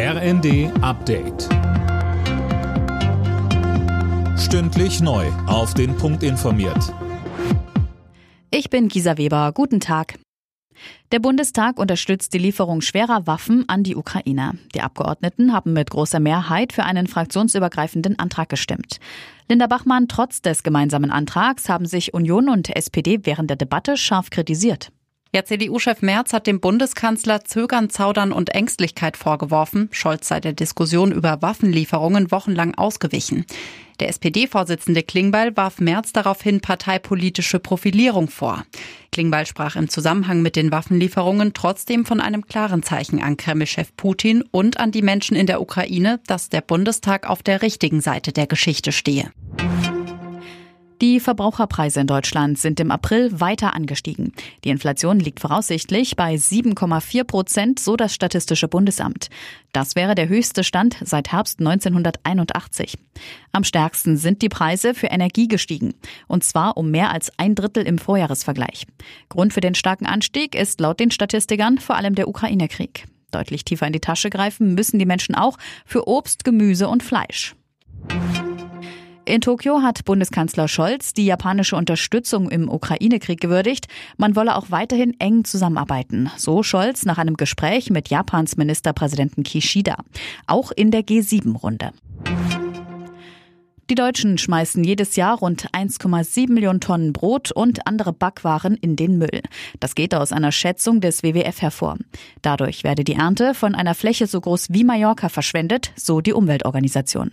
RND Update. Stündlich neu. Auf den Punkt informiert. Ich bin Gisa Weber. Guten Tag. Der Bundestag unterstützt die Lieferung schwerer Waffen an die Ukraine. Die Abgeordneten haben mit großer Mehrheit für einen fraktionsübergreifenden Antrag gestimmt. Linda Bachmann, trotz des gemeinsamen Antrags haben sich Union und SPD während der Debatte scharf kritisiert. Ja, CDU-Chef Merz hat dem Bundeskanzler Zögern, Zaudern und Ängstlichkeit vorgeworfen. Scholz sei der Diskussion über Waffenlieferungen wochenlang ausgewichen. Der SPD-Vorsitzende Klingbeil warf Merz daraufhin parteipolitische Profilierung vor. Klingbeil sprach im Zusammenhang mit den Waffenlieferungen trotzdem von einem klaren Zeichen an Kreml-Chef Putin und an die Menschen in der Ukraine, dass der Bundestag auf der richtigen Seite der Geschichte stehe. Die Verbraucherpreise in Deutschland sind im April weiter angestiegen. Die Inflation liegt voraussichtlich bei 7,4 Prozent, so das Statistische Bundesamt. Das wäre der höchste Stand seit Herbst 1981. Am stärksten sind die Preise für Energie gestiegen. Und zwar um mehr als ein Drittel im Vorjahresvergleich. Grund für den starken Anstieg ist laut den Statistikern vor allem der Ukraine-Krieg. Deutlich tiefer in die Tasche greifen müssen die Menschen auch für Obst, Gemüse und Fleisch. In Tokio hat Bundeskanzler Scholz die japanische Unterstützung im Ukraine-Krieg gewürdigt. Man wolle auch weiterhin eng zusammenarbeiten. So Scholz nach einem Gespräch mit Japans Ministerpräsidenten Kishida. Auch in der G7-Runde. Die Deutschen schmeißen jedes Jahr rund 1,7 Millionen Tonnen Brot und andere Backwaren in den Müll. Das geht aus einer Schätzung des WWF hervor. Dadurch werde die Ernte von einer Fläche so groß wie Mallorca verschwendet, so die Umweltorganisation.